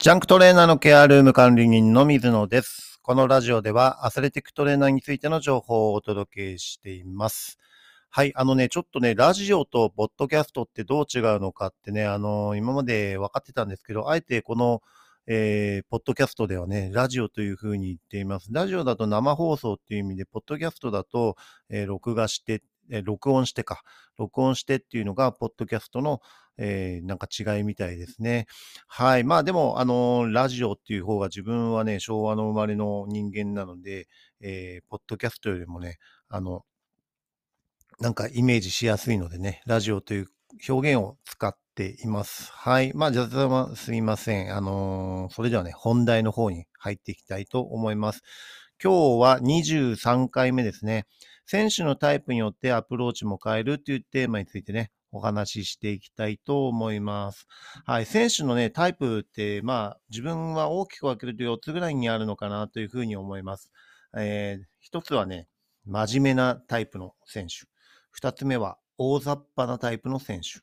ジャンクトレーナーのケアルーム管理人の水野です。このラジオではアスレティックトレーナーについての情報をお届けしています。はい、あのね、ちょっとね、ラジオとポッドキャストってどう違うのかってね、あの、今まで分かってたんですけど、あえてこの、えー、ポッドキャストではね、ラジオというふうに言っています。ラジオだと生放送っていう意味で、ポッドキャストだと、えー録画して、え録音してか、録音してっていうのが、ポッドキャストの、えーなんか違いみたいですね。はい。まあでも、あのラジオっていう方が自分はね、昭和の生まれの人間なので、えーポッドキャストよりもね、あの、なんかイメージしやすいのでね、ラジオという表現を使っています。はい。まあ、雑談はすいません。あのーそれではね、本題の方に入っていきたいと思います。今日は23回目ですね。選手のタイプによってアプローチも変えるというテーマについてね、お話ししていきたいと思います。はい。選手のね、タイプって、まあ、自分は大きく分けると4つぐらいにあるのかなというふうに思います。えー一つはね、真面目なタイプの選手。二つ目は大雑把なタイプの選手。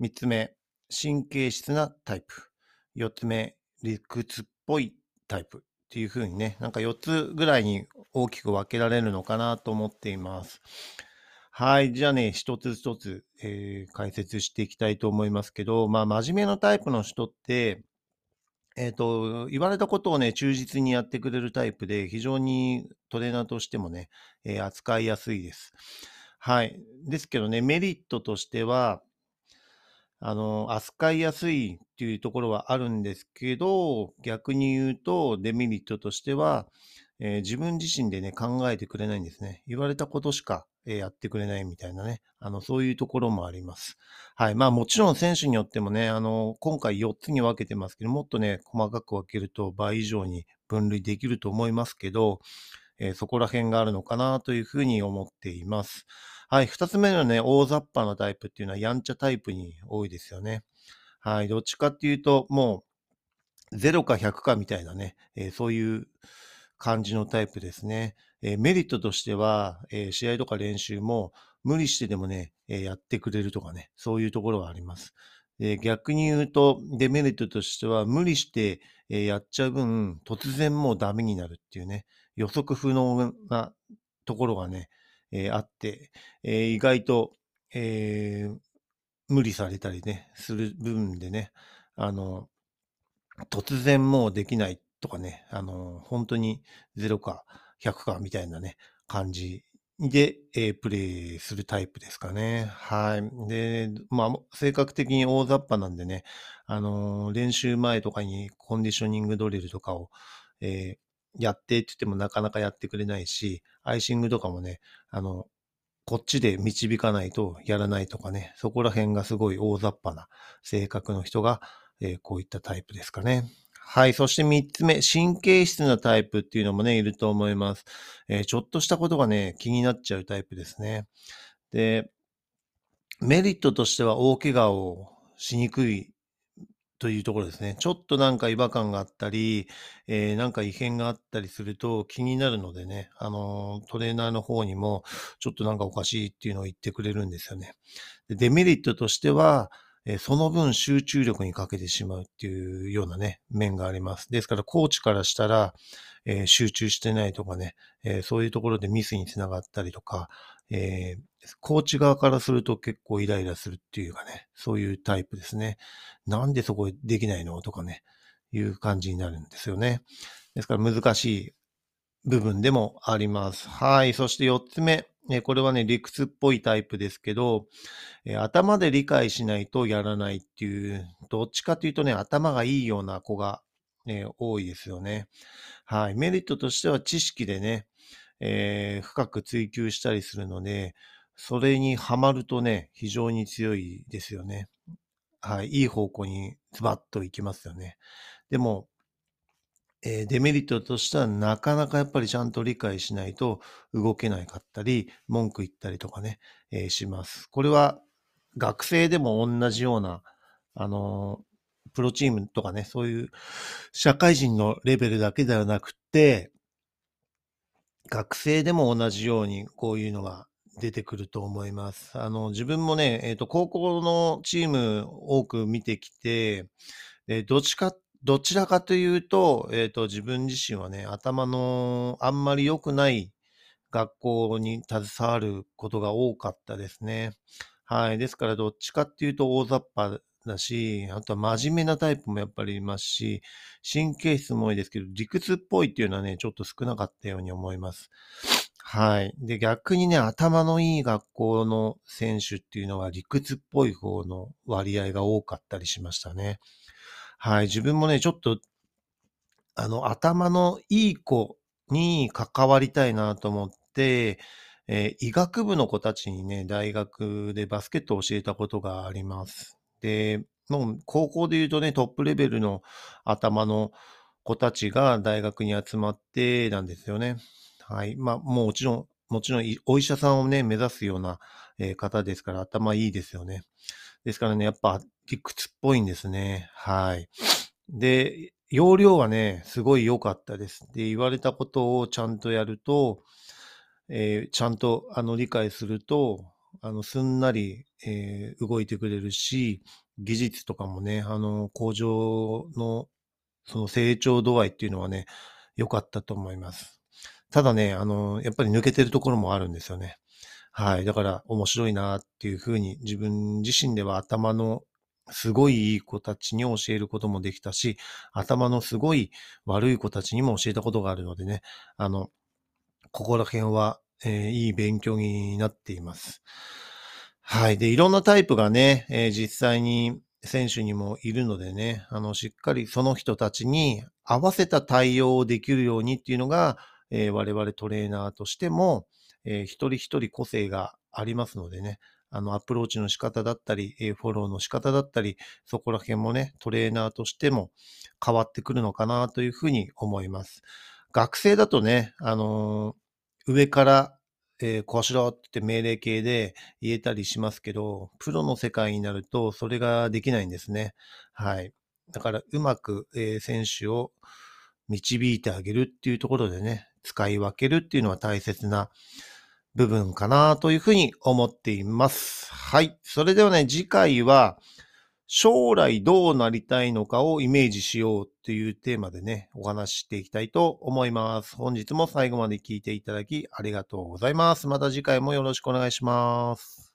三つ目、神経質なタイプ。四つ目、理屈っぽいタイプ。っていう風にね、なんか4つぐらいに大きく分けられるのかなと思っています。はい。じゃあね、一つ一つ、えー解説していきたいと思いますけど、まあ、真面目なタイプの人って、えっ、と、言われたことをね、忠実にやってくれるタイプで、非常にトレーナーとしてもね、えー扱いやすいです。はい。ですけどね、メリットとしては、あの、扱いやすいっていうところはあるんですけど、逆に言うと、デメリットとしては、えー自分自身でね、考えてくれないんですね。言われたことしか、えーやってくれないみたいなね、あの、そういうところもあります。はい。まあもちろん選手によってもね、あの、今回4つに分けてますけど、もっとね、細かく分けると倍以上に分類できると思いますけど、えーそこら辺があるのかなというふうに思っています。はい。二つ目のね、大雑把なタイプっていうのはやんちゃタイプに多いですよね。はい。どっちかっていうと、もう0か100かみたいなね、えーそういう感じのタイプですね。えーメリットとしては、えー試合とか練習も無理してでもね、えーやってくれるとかね、そういうところはあります。で逆に言うと、デメリットとしては、無理して、えーやっちゃう分、突然もうダメになるっていうね、予測不能なところがね、えーあって、えー意外と、えー無理されたりね、する部分でね、あの、突然もうできないとかね、あの、本当に0か100かみたいなね、感じで、えープレイするタイプですかね。はい。で、まあ、性格的に大雑把なんでね、あの練習前とかにコンディショニングドリルとかを、えーやってって言ってもなかなかやってくれないし、アイシングとかもね、あの、こっちで導かないとやらないとかね、そこら辺がすごい大雑把な性格の人が、えーこういったタイプですかね。はい。そして三つ目、神経質なタイプっていうのもね、いると思います。えーちょっとしたことがね、気になっちゃうタイプですね。で、メリットとしては大怪我をしにくいというところですね。ちょっとなんか違和感があったり、えーなんか異変があったりすると気になるのでね、あのートレーナーの方にもちょっとなんかおかしいっていうのを言ってくれるんですよね。でデメリットとしては、えその分集中力に欠けてしまうっていうようなね、面があります。ですから、コーチからしたら、え集中してないとかね、えそういうところでミスにつながったりとか、えコーチ側からすると結構イライラするっていうかね、そういうタイプですね。なんでそこできないのとかね、いう感じになるんですよね。ですから難しい部分でもあります。はい。そして4つ目。ねこれはね、理屈っぽいタイプですけど、えー頭で理解しないとやらないっていう、どっちかというとね、頭がいいような子が、ね、多いですよね。はい。メリットとしては知識でね、えー深く追求したりするので、それにはまるとね、非常に強いですよね。はい。いい方向にズバッといきますよね。でも、えーデメリットとしてはなかなかやっぱりちゃんと理解しないと動けないかったり、文句言ったりとかね、えーします。これは学生でも同じような、あのープロチームとかね、そういう社会人のレベルだけではなくて、学生でも同じようにこういうのが出てくると思います。あの、自分もね、えっ、と、高校のチーム多く見てきて、どっちかっどちらかというと、えっ、と、自分自身はね、頭のあんまり良くない学校に携わることが多かったですね。はい。ですから、どっちかっていうと大雑把だし、あとは真面目なタイプもやっぱりいますし、神経質も多いですけど、理屈っぽいっていうのはね、ちょっと少なかったように思います。はい。で、逆にね、頭のいい学校の選手っていうのは理屈っぽい方の割合が多かったりしましたね。はい。自分もね、ちょっと、あの、頭のいい子に関わりたいなと思って、えー医学部の子たちにね、大学でバスケットを教えたことがあります。で、もう高校で言うとね、トップレベルの頭の子たちが大学に集まってなんですよね。はい。まあ、もちろん、もちろんお医者さんをね、目指すような、えー方ですから頭いいですよね。ですからね、やっぱ理屈っぽいんですね。はい。で、容量はね、すごい良かったです。で、言われたことをちゃんとやると、えーちゃんとあの理解すると、あの、すんなり、えー動いてくれるし、技術とかもね、あの、向上の、その成長度合いっていうのはね、良かったと思います。ただね、あの、やっぱり抜けてるところもあるんですよね。はい。だから面白いなっていうふうに自分自身では頭のすごいいい子たちに教えることもできたし、頭のすごい悪い子たちにも教えたことがあるのでね、あの、ここら辺は、えーいい勉強になっています。はい。で、いろんなタイプがね、えー実際に選手にもいるのでね、あの、しっかりその人たちに合わせた対応をできるようにっていうのが、えー我々トレーナーとしても、えー一人一人個性がありますのでね、あの、アプローチの仕方だったり、えーフォローの仕方だったり、そこら辺もね、トレーナーとしても変わってくるのかなというふうに思います。学生だとね、あのー上から、えーこうしろって命令形で言えたりしますけど、プロの世界になるとそれができないんですね。はい。だからうまく、えー選手を導いてあげるっていうところでね、使い分けるっていうのは大切な部分かなというふうに思っています。はい。それではね、次回は、将来どうなりたいのかをイメージしようっていうテーマでね、お話ししていきたいと思います。本日も最後まで聞いていただきありがとうございます。また次回もよろしくお願いします。